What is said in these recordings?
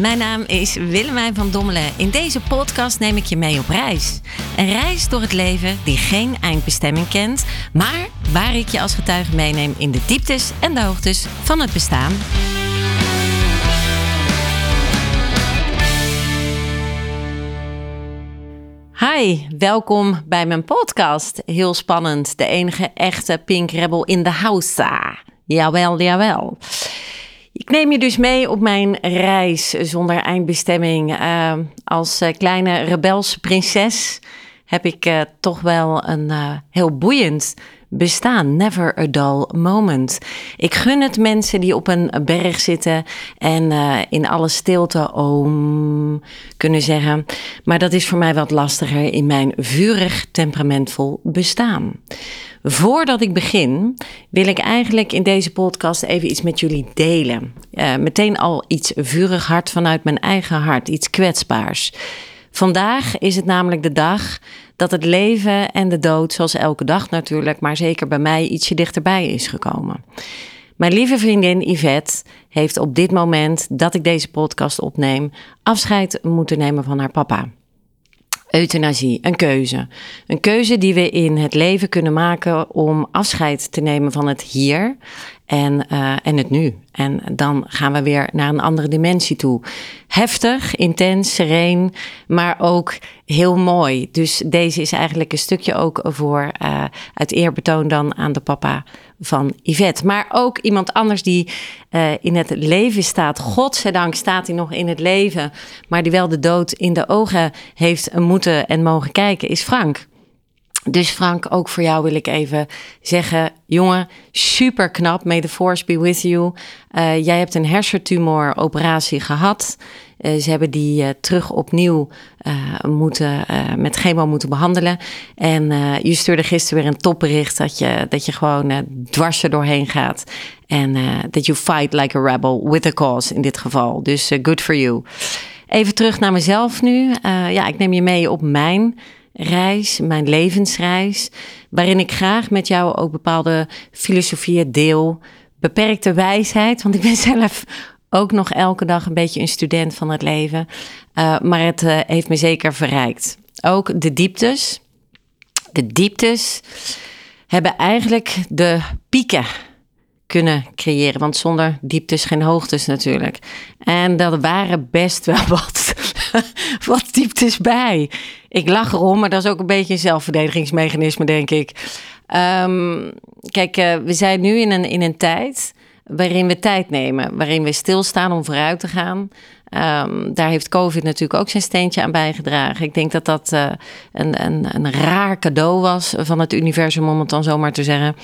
Mijn naam is Willemijn van Dommelen. In deze podcast neem ik je mee op reis. Een reis door het leven die geen eindbestemming kent, maar waar ik je als getuige meeneem in de dieptes en de hoogtes van het bestaan. Hi, welkom bij mijn podcast. Heel spannend, de enige echte Pink Rebel in de house. Jawel, jawel. Ik neem je dus mee op mijn reis zonder eindbestemming. Uh, als uh, kleine rebelse prinses heb ik uh, toch wel een heel boeiend bestaan. Never a dull moment. Ik gun het mensen die op een berg zitten en in alle stilte om kunnen zeggen. Maar dat is voor mij wat lastiger in mijn vurig temperamentvol bestaan. Voordat ik begin, wil ik eigenlijk in deze podcast even iets met jullie delen. Uh, meteen al iets vurig hart vanuit mijn eigen hart, iets kwetsbaars. Vandaag is het namelijk de dag dat het leven en de dood, zoals elke dag natuurlijk, maar zeker bij mij ietsje dichterbij is gekomen. Mijn lieve vriendin Yvette heeft op dit moment dat ik deze podcast opneem afscheid moeten nemen van haar papa. Euthanasie, een keuze. Een keuze die we in het leven kunnen maken om afscheid te nemen van het hier en, uh, en het nu. En dan gaan we weer naar een andere dimensie toe. Heftig, intens, sereen, maar ook heel mooi. Dus deze is eigenlijk een stukje ook voor uh, uit eerbetoon dan aan de papa van Yvette. Maar ook iemand anders die uh, in het leven staat. Godzijdank staat hij nog in het leven, maar die wel de dood in de ogen heeft moeten en mogen kijken, is Frank. Dus Frank, ook voor jou wil ik even zeggen, jongen, super knap. May the force be with you. Uh, jij hebt een hersentumoroperatie gehad. Uh, ze hebben die uh, terug opnieuw moeten, met chemo moeten behandelen. En je stuurde gisteren weer een topbericht dat je, dat je gewoon dwars er doorheen gaat. En dat you fight like a rebel with a cause in dit geval. Dus good for you. Even terug naar mezelf nu. ja, ik neem je mee op mijn reis, mijn levensreis, waarin ik graag met jou ook bepaalde filosofieën deel, beperkte wijsheid, want ik ben zelf ook nog elke dag een beetje een student van het leven, uh, maar het uh, heeft me zeker verrijkt. Ook de dieptes, de dieptes hebben eigenlijk de pieken kunnen creëren. Want zonder dieptes geen hoogtes natuurlijk. En dat waren best wel wat, wat dieptes bij. Ik lach erom, maar dat is ook een beetje een zelfverdedigingsmechanisme, denk ik. Um, kijk, uh, we zijn nu in een, in een tijd waarin we tijd nemen, waarin we stilstaan om vooruit te gaan. Um, daar heeft COVID natuurlijk ook zijn steentje aan bijgedragen. Ik denk dat dat uh, een, een, een raar cadeau was van het universum, om het dan zomaar te zeggen.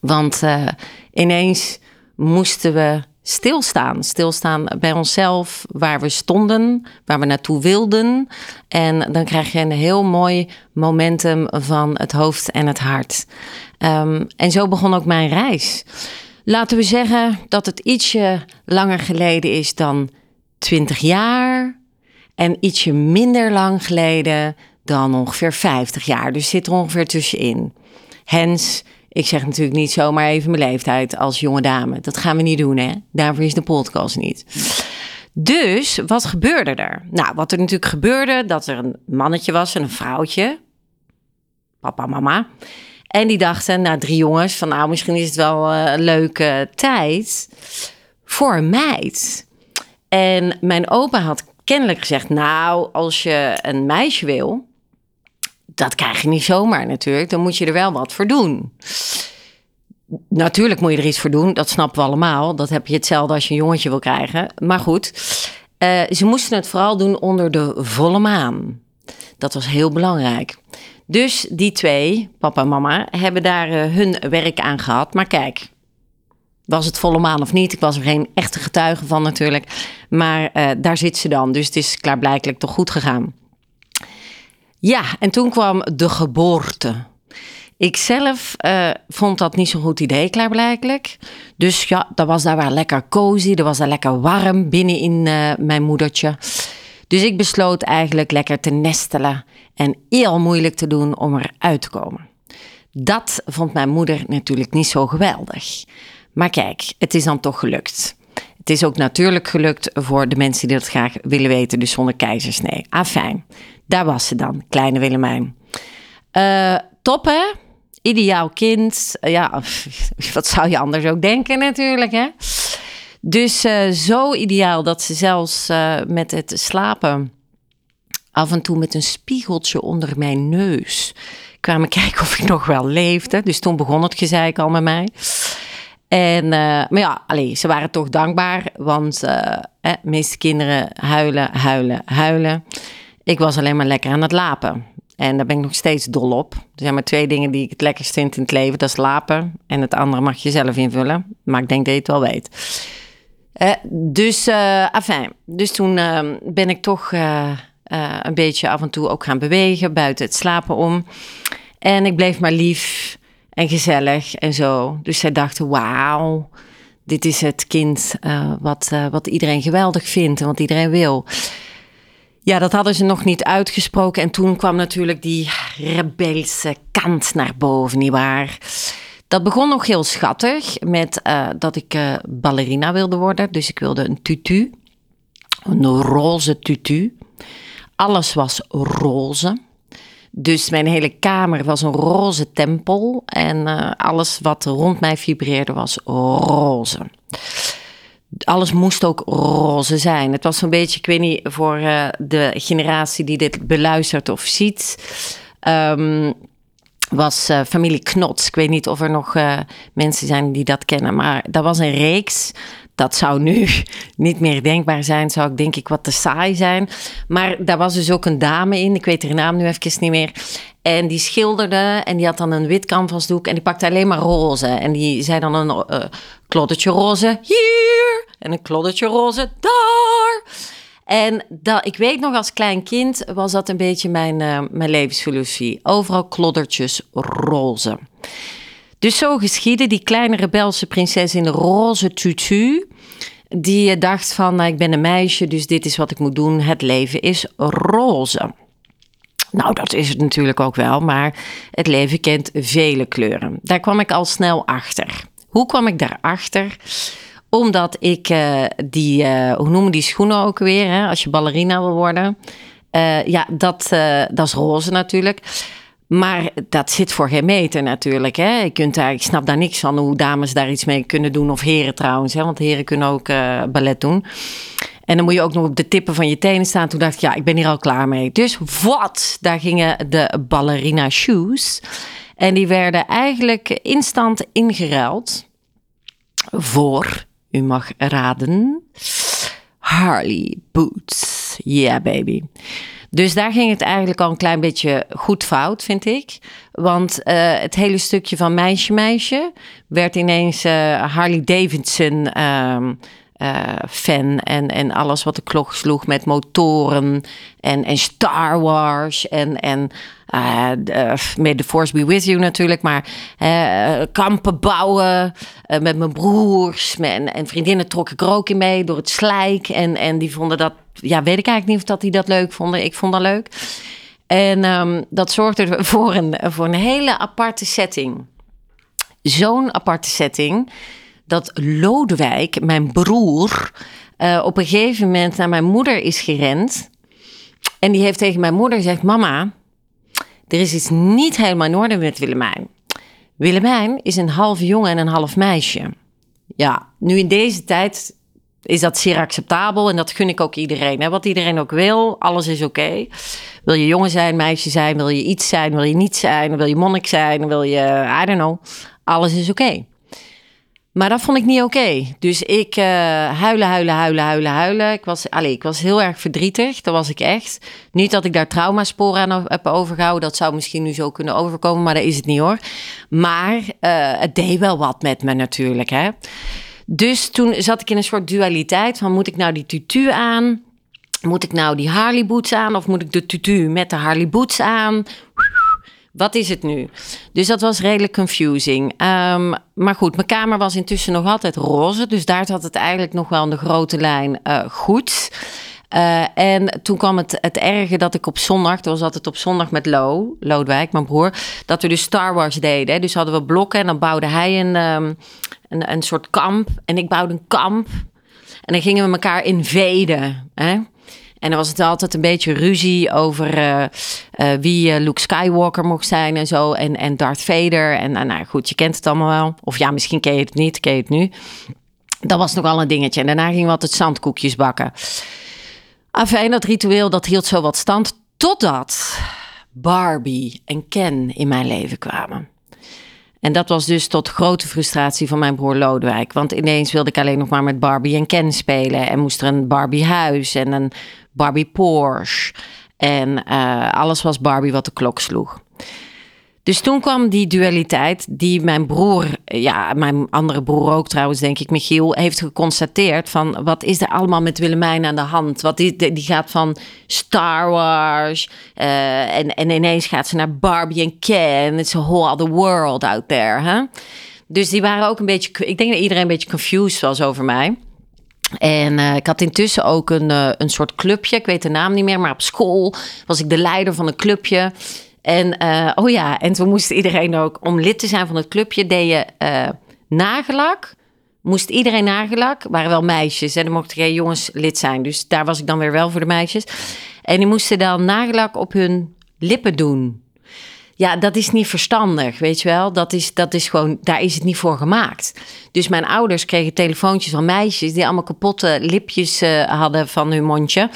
Want uh, ineens moesten we stilstaan. Stilstaan bij onszelf, waar we stonden, waar we naartoe wilden. En dan krijg je een heel mooi momentum van het hoofd en het hart. Um, en zo begon ook mijn reis. Laten we zeggen dat het ietsje langer geleden is dan 20 jaar. En ietsje minder lang geleden dan ongeveer 50 jaar. Dus zit er ongeveer tussenin. Hens ik zeg natuurlijk niet zomaar even mijn leeftijd als jonge dame. Dat gaan we niet doen, hè? Daarvoor is de podcast niet. Dus wat gebeurde er? Nou, wat er natuurlijk gebeurde, dat er een mannetje was en een vrouwtje. Papa, mama. En die dachten, nou, drie jongens, van nou, misschien is het wel eh, een leuke tijd voor een meid. En mijn opa had kennelijk gezegd, nou, als je een meisje wil, dat krijg je niet zomaar natuurlijk. Dan moet je er wel wat voor doen. Natuurlijk moet je er iets voor doen, dat snappen we allemaal. Dat heb je hetzelfde als je een jongetje wil krijgen. Maar goed, uh, ze moesten het vooral doen onder de volle maan. Dat was heel belangrijk. Dus die twee, papa en mama, hebben daar uh, hun werk aan gehad. Maar kijk, was het volle maan of niet? Ik was er geen echte getuige van natuurlijk. Maar uh, daar zit ze dan. Dus het is klaarblijkelijk toch goed gegaan. Ja, en toen kwam de geboorte. Ik zelf uh, vond dat niet zo'n goed idee, klaarblijkelijk. Dus ja, dat was daar wel lekker cozy, dat was daar lekker warm binnen in uh, mijn moedertje. Dus ik besloot eigenlijk lekker te nestelen en heel moeilijk te doen om eruit te komen. Dat vond mijn moeder natuurlijk niet zo geweldig. Maar kijk, het is dan toch gelukt. Het is ook natuurlijk gelukt voor de mensen die dat graag willen weten, dus zonder keizersnee. Ah, fijn. Daar was ze dan, kleine Willemijn. Uh, top hè? Ideaal kind. ja, wat zou je anders ook denken natuurlijk hè? Dus uh, zo ideaal dat ze zelfs met het slapen af en toe met een spiegeltje onder mijn neus kwamen kijken of ik nog wel leefde. Dus toen begon het gezeik al met mij. En, maar ja, allee, ze waren toch dankbaar, want uh, de meeste kinderen huilen, huilen, huilen. Ik was alleen maar lekker aan het lapen. En daar ben ik nog steeds dol op. Er zijn maar twee dingen die ik het lekkerst vind in het leven. Dat is lapen en het andere mag je zelf invullen. Maar ik denk dat je het wel weet. Uh, dus, afijn. Dus toen ben ik toch een beetje af en toe ook gaan bewegen, buiten het slapen om. En ik bleef maar lief en gezellig en zo. Dus zij dachten, wauw, dit is het kind wat, wat iedereen geweldig vindt en wat iedereen wil. Ja, dat hadden ze nog niet uitgesproken. En toen kwam natuurlijk die rebelse kant naar boven, nietwaar? Dat begon nog heel schattig met uh, dat ik ballerina wilde worden. Dus ik wilde een tutu, een roze tutu. Alles was roze. Dus mijn hele kamer was een roze tempel en uh, alles wat rond mij vibreerde was roze. Alles moest ook roze zijn. Het was zo'n beetje, ik weet niet, voor uh, de generatie die dit beluistert of ziet. Um, was uh, familie Knots. Ik weet niet of er nog mensen zijn die dat kennen, maar dat was een reeks dat zou nu niet meer denkbaar zijn. Zou ik denk ik wat te saai zijn. Maar daar was dus ook een dame in. Ik weet haar naam nu even niet meer. En die schilderde en die had dan een wit canvasdoek en die pakte alleen maar roze. En die zei dan een uh, kloddetje roze hier en een kloddetje roze daar. En dat, ik weet nog als klein kind was dat een beetje mijn, uh, mijn levensfilosofie. Overal kloddertjes roze. Dus zo geschiedde die kleine rebelse prinses in de roze tutu. Die dacht van, nou, ik ben een meisje, dus dit is wat ik moet doen. Het leven is roze. Nou, dat is het natuurlijk ook wel, maar het leven kent vele kleuren. Daar kwam ik al snel achter. Hoe kwam ik daarachter? Omdat ik uh, die, uh, hoe noemen die schoenen ook weer, hè? als je ballerina wil worden. Ja, dat, dat is roze natuurlijk. Maar dat zit voor geen meter natuurlijk. Hè. Je kunt daar, ik snap daar niks van hoe dames daar iets mee kunnen doen. Of heren trouwens, hè, want heren kunnen ook uh, ballet doen. En dan moet je ook nog op de tippen van je tenen staan. Toen dacht ik, ja, ik ben hier al klaar mee. Dus wat? Daar gingen de ballerina shoes. En die werden eigenlijk instant ingeruild voor, u mag raden, Harley boots. Yeah, baby. Dus daar ging het eigenlijk al een klein beetje goed fout, vind ik. Want uh, het hele stukje van Meisje Meisje werd ineens uh, Harley Davidson uh, fan. En, en alles wat de klok sloeg met motoren en, en Star Wars en, en uh, May the Force be with you natuurlijk. Maar uh, kampen bouwen met mijn broers. En, en vriendinnen trok ik er ook in mee door het slijk. En, en die vonden dat ja, weet ik eigenlijk niet of dat die dat leuk vonden. Ik vond dat leuk. En um, dat zorgde voor een, voor een hele aparte setting. Zo'n aparte setting dat Lodewijk, mijn broer, uh, op een gegeven moment naar mijn moeder is gerend. En die heeft tegen mijn moeder gezegd: Mama, er is iets niet helemaal in orde met Willemijn. Willemijn is een half jongen en een half meisje. Ja, nu in deze tijd is dat zeer acceptabel en dat gun ik ook iedereen. Hè? Wat iedereen ook wil, alles is oké. Wil je jongen zijn, meisje zijn, wil je iets zijn, wil je niet zijn, wil je monnik zijn, wil je, I don't know, alles is oké. Maar dat vond ik niet oké. Dus ik uh, huilen, huilen, huilen, huilen, huilen. Ik was, allez, ik was heel erg verdrietig. Dat was ik echt. Niet dat ik daar traumasporen aan heb overgehouden. Dat zou misschien nu zo kunnen overkomen, maar dat is het niet hoor. Maar uh, het deed wel wat met me natuurlijk. Hè. Dus toen zat ik in een soort dualiteit van moet ik nou die tutu aan? Moet ik nou die Harley boots aan? Of moet ik de tutu met de Harley boots aan? Wat is het nu? Dus dat was redelijk confusing. Um, maar goed, mijn kamer was intussen nog altijd roze. Dus daar zat het eigenlijk nog wel in de grote lijn uh, goed. Uh, en toen kwam het, het erge dat ik op zondag, dat was altijd op zondag met Lo, Lodewijk, mijn broer, dat we dus Star Wars deden. Dus hadden we blokken en dan bouwde hij een, um, een, een soort kamp en ik bouwde een kamp. En dan gingen we elkaar invaden. Hè? En dan was het altijd een beetje ruzie over uh, uh, wie uh, Luke Skywalker mocht zijn en zo. En, en Darth Vader. En nou goed, je kent het allemaal wel. Of ja, misschien ken je het niet, ken je het nu. Dat was nogal een dingetje. En daarna gingen we altijd zandkoekjes bakken. Afijn, dat ritueel dat hield zo wat stand. Totdat Barbie en Ken in mijn leven kwamen. En dat was dus tot grote frustratie van mijn broer Lodewijk. Want ineens wilde ik alleen nog maar met Barbie en Ken spelen. En moest er een Barbie huis en een Barbie Porsche. En uh, alles was Barbie wat de klok sloeg. Dus toen kwam die dualiteit die mijn broer, ja, mijn andere broer ook trouwens, denk ik, Michiel, heeft geconstateerd van wat is er allemaal met Willemijn aan de hand? Wat die, die gaat van Star Wars uh, en, en ineens gaat ze naar Barbie en Ken. It's a whole other world out there. Hè? Dus die waren ook een beetje, ik denk dat iedereen een beetje confused was over mij. En uh, ik had intussen ook een, uh, een soort clubje, ik weet de naam niet meer, maar op school was ik de leider van een clubje. En uh, oh ja, en toen moest iedereen ook, om lid te zijn van het clubje, deed je nagelak. Moest iedereen nagelak, waren wel meisjes. En er mochten geen jongens lid zijn. Dus daar was ik dan weer wel voor de meisjes. En die moesten dan nagelak op hun lippen doen. Ja, dat is niet verstandig, weet je wel. Dat is, dat is gewoon, daar is het niet voor gemaakt. Dus mijn ouders kregen telefoontjes van meisjes die allemaal kapotte lipjes uh, hadden van hun mondje.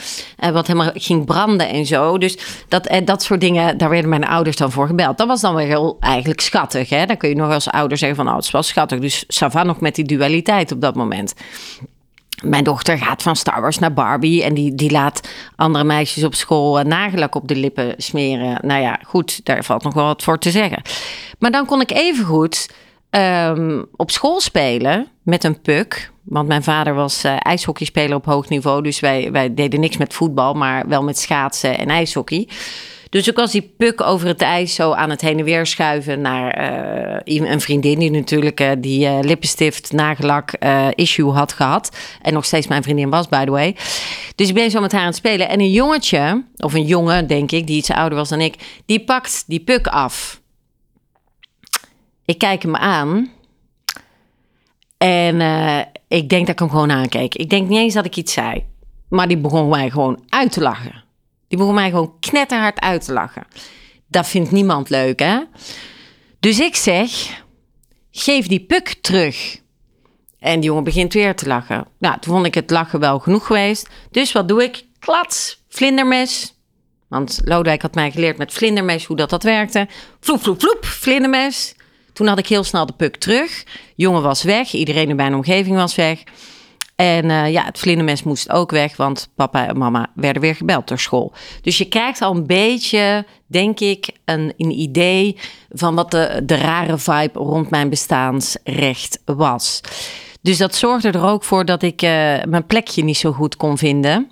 Uh, wat helemaal ging branden en zo. Dus dat, uh, dat soort dingen, daar werden mijn ouders dan voor gebeld. Dat was dan weer heel eigenlijk schattig. Hè? Dan kun je nog als ouder zeggen van, oh, het wel schattig. Dus Sava nog met die dualiteit op dat moment. Mijn dochter gaat van Star Wars naar Barbie en die, die laat andere meisjes op school nagelak op de lippen smeren. Nou ja, goed, daar valt nog wel wat voor te zeggen. Maar dan kon ik even goed um, op school spelen met een puk. Want mijn vader was uh, ijshockeyspeler op hoog niveau. Dus wij, wij deden niks met voetbal, maar wel met schaatsen en ijshockey. Dus ik was die puk over het ijs zo aan het heen en weer schuiven naar uh, een vriendin die natuurlijk uh, die uh, lippenstift nagelak issue had gehad. En nog steeds mijn vriendin was, by the way. Dus ik ben zo met haar aan het spelen. En een jongetje, of een jongen denk ik, die iets ouder was dan ik, die pakt die puk af. Ik kijk hem aan. En ik denk dat ik hem gewoon aankeek. Ik denk niet eens dat ik iets zei. Maar die begon mij gewoon uit te lachen. Die begon mij gewoon knetterhard uit te lachen. Dat vindt niemand leuk, hè? Dus ik zeg, geef die puk terug. En die jongen begint weer te lachen. Nou, toen vond ik het lachen wel genoeg geweest. Dus wat doe ik? Klats, vlindermes. Want Lodewijk had mij geleerd met vlindermes hoe dat, dat werkte. Vloep, vloep, vloep, vlindermes. Toen had ik heel snel de puk terug. Jongen was weg, iedereen in mijn omgeving was weg. En uh, ja, het vlindermes moest ook weg, want papa en mama werden weer gebeld door school. Dus je krijgt al een beetje, denk ik, een, een idee van wat de, de rare vibe rond mijn bestaansrecht was. Dus dat zorgde er ook voor dat ik uh, mijn plekje niet zo goed kon vinden.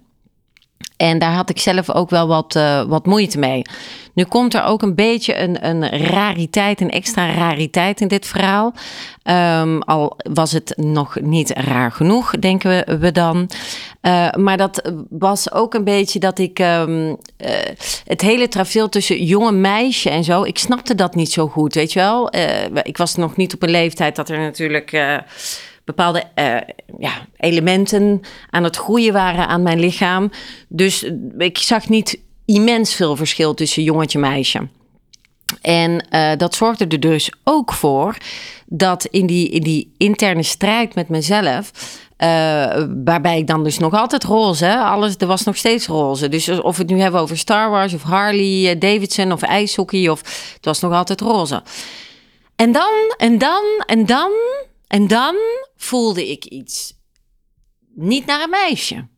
En daar had ik zelf ook wel wat, uh, wat moeite mee. Nu komt er ook een beetje een, een rariteit, een extra rariteit in dit verhaal. Um, al was het nog niet raar genoeg, denken we, dan. Uh, maar dat was ook een beetje dat ik um, uh, het hele traveel tussen jonge meisje en zo, ik snapte dat niet zo goed, weet je wel. ik was nog niet op een leeftijd dat er natuurlijk bepaalde uh, ja, elementen aan het groeien waren aan mijn lichaam. Dus ik zag niet immens veel verschil tussen jongetje en meisje. En uh, dat zorgde er dus ook voor dat in die, in die interne strijd met mezelf. Waarbij ik dan dus nog altijd roze, alles, er was nog steeds roze. Dus of we het nu hebben over Star Wars of Harley Davidson of ijshockey, of het was nog altijd roze. En dan, en dan, en dan en dan voelde ik iets. Niet naar een meisje,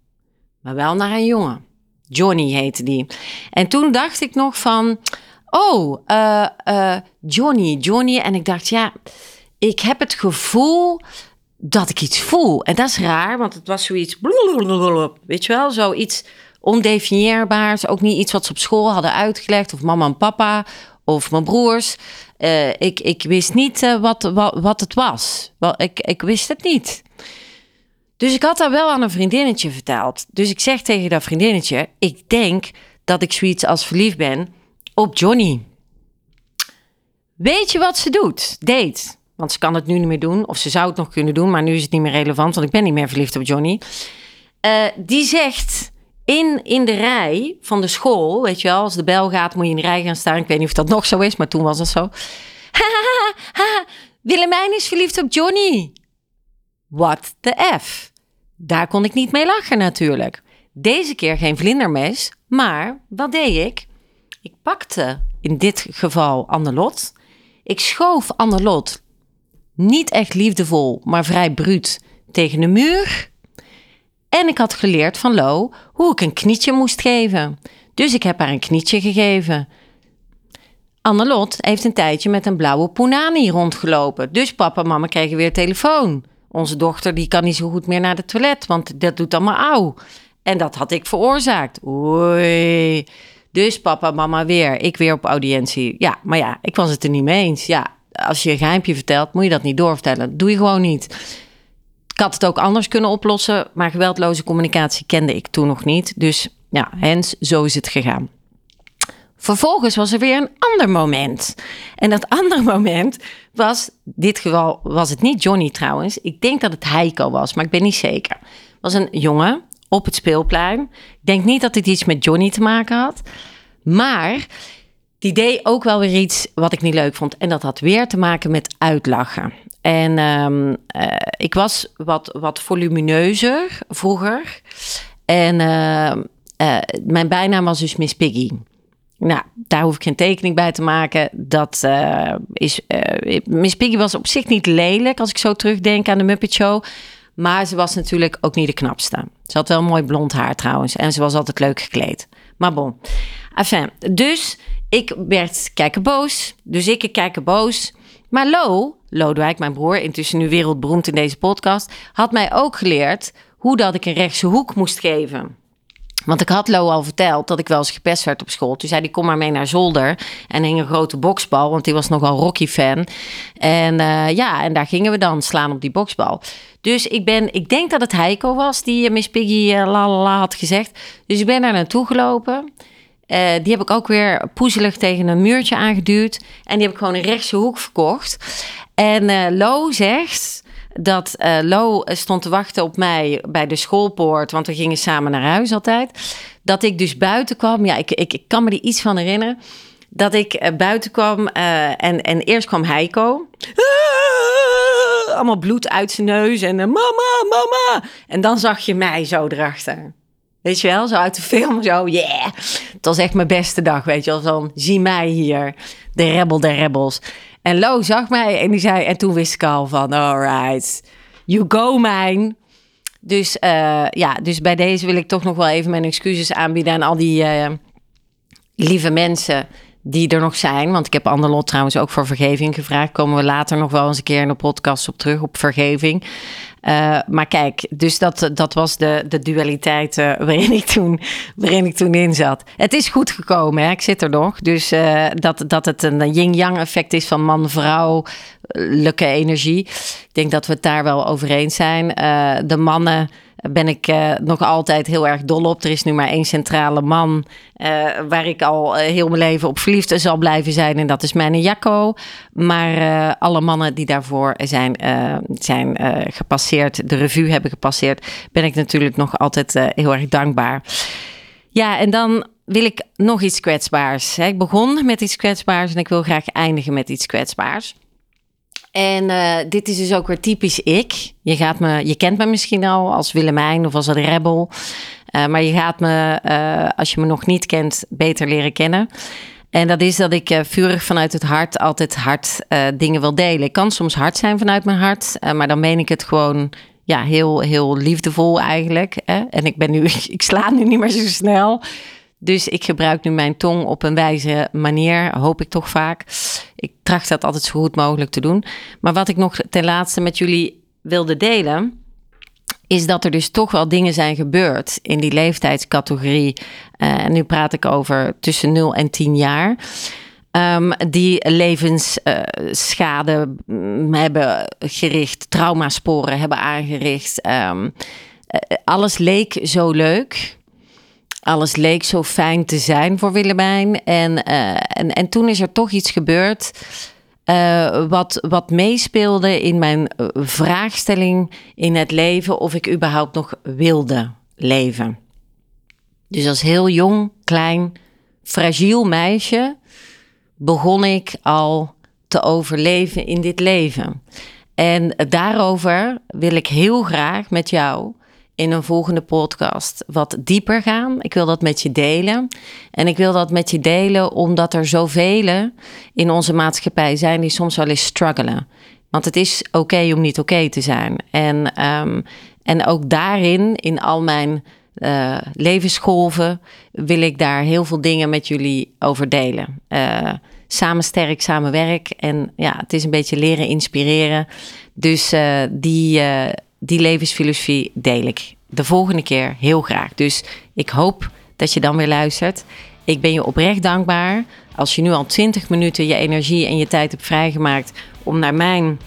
maar wel naar een jongen. Johnny heette die. En toen dacht ik nog van, oh, uh, uh, Johnny, Johnny. En ik dacht, ja, ik heb het gevoel dat ik iets voel. En dat is raar, want het was zoiets, weet je wel, zoiets ondefinieerbaars. Ook niet iets wat ze op school hadden uitgelegd, of mama en papa, of mijn broers. Uh, ik, ik wist niet uh, wat, wat, wat het was. Ik, ik wist het niet. Dus ik had dat wel aan een vriendinnetje verteld. Dus ik zeg tegen dat vriendinnetje: Ik denk dat ik zoiets als verliefd ben op Johnny. Weet je wat ze doet? Deed. Want ze kan het nu niet meer doen. Of ze zou het nog kunnen doen, maar nu is het niet meer relevant. Want ik ben niet meer verliefd op Johnny. Eh, die zegt in, in de rij van de school, weet je als de bel gaat, moet je in de rij gaan staan. Ik weet niet of dat nog zo is, maar toen was dat zo. Willemijn is verliefd op Johnny. What the F? Daar kon ik niet mee lachen natuurlijk. Deze keer geen vlindermes, maar wat deed ik? Ik pakte in dit geval Annelot. Ik schoof Annelot niet echt liefdevol, maar vrij bruut tegen de muur. En ik had geleerd van Lo hoe ik een knietje moest geven. Dus ik heb haar een knietje gegeven. Annelot heeft een tijdje met een blauwe punani rondgelopen. Dus papa en mama kregen weer telefoon. Onze dochter die kan niet zo goed meer naar de toilet, want dat doet allemaal auw. En dat had ik veroorzaakt. Oei. Dus papa, mama weer. Ik weer op audiëntie. Ja, maar ja, ik was het er niet mee eens. Ja, als je een geheimpje vertelt, moet je dat niet doorvertellen. Dat doe je gewoon niet. Ik had het ook anders kunnen oplossen, maar geweldloze communicatie kende ik toen nog niet. Dus ja, hens, zo is het gegaan. Vervolgens was er weer een ander moment. En dat andere moment was, dit geval was het niet Johnny trouwens. Ik denk dat het Heiko was, maar ik ben niet zeker. Het was een jongen op het speelplein. Ik denk niet dat dit iets met Johnny te maken had. Maar die deed ook wel weer iets wat ik niet leuk vond. En dat had weer te maken met uitlachen. En um, uh, ik was wat, wat volumineuzer vroeger. En uh, uh, mijn bijnaam was dus Miss Piggy. Nou, daar hoef ik geen tekening bij te maken. Dat is. Miss Piggy was op zich niet lelijk als ik zo terugdenk aan de Muppet Show. Maar ze was natuurlijk ook niet de knapste. Ze had wel mooi blond haar trouwens. En ze was altijd leuk gekleed. Maar bon. Enfin, dus ik werd kijken boos. Dus ik kijken boos. Maar Lo, Lodewijk, mijn broer, intussen nu wereldberoemd in deze podcast, had mij ook geleerd hoe dat ik een rechtse hoek moest geven. Want ik had Lo al verteld dat ik wel eens gepest werd op school. Toen zei hij, kom maar mee naar zolder. En hing een grote boksbal, want die was nogal Rocky-fan. En uh, ja, en daar gingen we dan slaan op die boksbal. Dus ik ben, ik denk dat het Heiko was die uh, Miss Piggy uh, la, la, had gezegd. Dus ik ben daar naartoe gelopen. Die heb ik ook weer poezelig tegen een muurtje aangeduwd. En die heb ik gewoon een rechtse hoek verkocht. En Lo zegt dat uh, Lo stond te wachten op mij bij de schoolpoort. Want we gingen samen naar huis altijd. Dat ik dus buiten kwam. Ja, ik, ik, ik kan me er iets van herinneren. Dat ik buiten kwam en, en eerst kwam Heiko. Ah, allemaal bloed uit zijn neus en mama, mama. En dan zag je mij zo erachter. Weet je wel, zo uit de film, zo, yeah. Het was echt mijn beste dag, weet je wel. Van, zie mij hier, de rebel der rebels. En Lo zag mij en die zei, en toen wist ik al van, alright, you go mine. Dus uh, ja, dus bij deze wil ik toch nog wel even mijn excuses aanbieden aan al die uh, lieve mensen die er nog zijn. Want ik heb Annelot trouwens ook voor vergeving gevraagd. Komen we later nog wel eens een keer in de podcast op terug op vergeving. Uh, maar kijk, dus dat, dat was de, de dualiteit uh, waarin, ik toen, waarin ik toen in zat. Het is goed gekomen, hè? ik zit er nog. Dus uh, dat, dat het een yin-yang effect is van man-vrouwelijke energie. Ik denk dat we het daar wel over eens zijn. de mannen ben ik uh, nog altijd heel erg dol op. Er is nu maar één centrale man uh, waar ik al uh, heel mijn leven op verliefd zal blijven zijn. En dat is mijn Jacco. Maar alle mannen die daarvoor zijn, zijn gepasseerd, de revue hebben gepasseerd, ben ik natuurlijk nog altijd heel erg dankbaar. Ja, en dan wil ik nog iets kwetsbaars. Ik begon met iets kwetsbaars en ik wil graag eindigen met iets kwetsbaars. En uh, dit is dus ook weer typisch ik. Je, gaat me, je kent me misschien al als Willemijn of als een rebel. Uh, maar je gaat me, uh, als je me nog niet kent, beter leren kennen. En dat is dat ik vurig vanuit het hart altijd hard dingen wil delen. Ik kan soms hard zijn vanuit mijn hart, maar dan meen ik het gewoon ja, heel, heel liefdevol eigenlijk. Hè? En ik ben nu, ik sla nu niet meer zo snel. Dus ik gebruik nu mijn tong op een wijze manier, hoop ik toch vaak. Ik tracht dat altijd zo goed mogelijk te doen. Maar wat ik nog ten laatste met jullie wilde delen, is dat er dus toch wel dingen zijn gebeurd in die leeftijdscategorie. Uh, en nu praat ik over tussen 0 en 10 jaar. Um, die levensschade uh, hebben gericht, traumasporen hebben aangericht. Um, uh, alles leek zo leuk. Alles leek zo fijn te zijn voor Willemijn. En, uh, en, en toen is er toch iets gebeurd. uh, wat, wat meespeelde in mijn vraagstelling in het leven of ik überhaupt nog wilde leven. Dus als heel jong, klein, fragiel meisje begon ik al te overleven in dit leven. En daarover wil ik heel graag met jou in een volgende podcast wat dieper gaan. Ik wil dat met je delen. En ik wil dat met je delen omdat er zoveel in onze maatschappij zijn die soms wel eens struggelen. Want het is oké om niet oké te zijn. En, ehm, en ook daarin, in al mijn uh, levensgolven, wil ik daar heel veel dingen met jullie over delen. Uh, samen sterk, samen werk. En ja, het is een beetje leren inspireren. Dus uh, die, die levensfilosofie deel ik de volgende keer heel graag. Dus ik hoop dat je dan weer luistert. Ik ben je oprecht dankbaar als je nu al 20 minuten je energie en je tijd hebt vrijgemaakt om naar mijn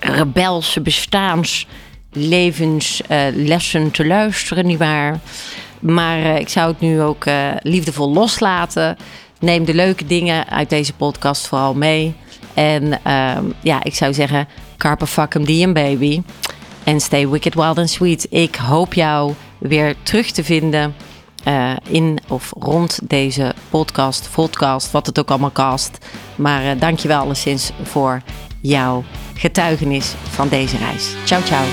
rebelse bestaanslevenslessen uh, te luisteren, nietwaar? Maar uh, ik zou het nu ook uh, liefdevol loslaten. Neem de leuke dingen uit deze podcast vooral mee. En ehm, ja, ik zou zeggen, carpe fucking diem baby. En stay wicked, wild and sweet. Ik hoop jou weer terug te vinden uh, in of rond deze podcast, podcast, wat het ook allemaal cast. Maar uh, dankjewel alleszins voor jouw getuigenis van deze reis. Ciao, ciao.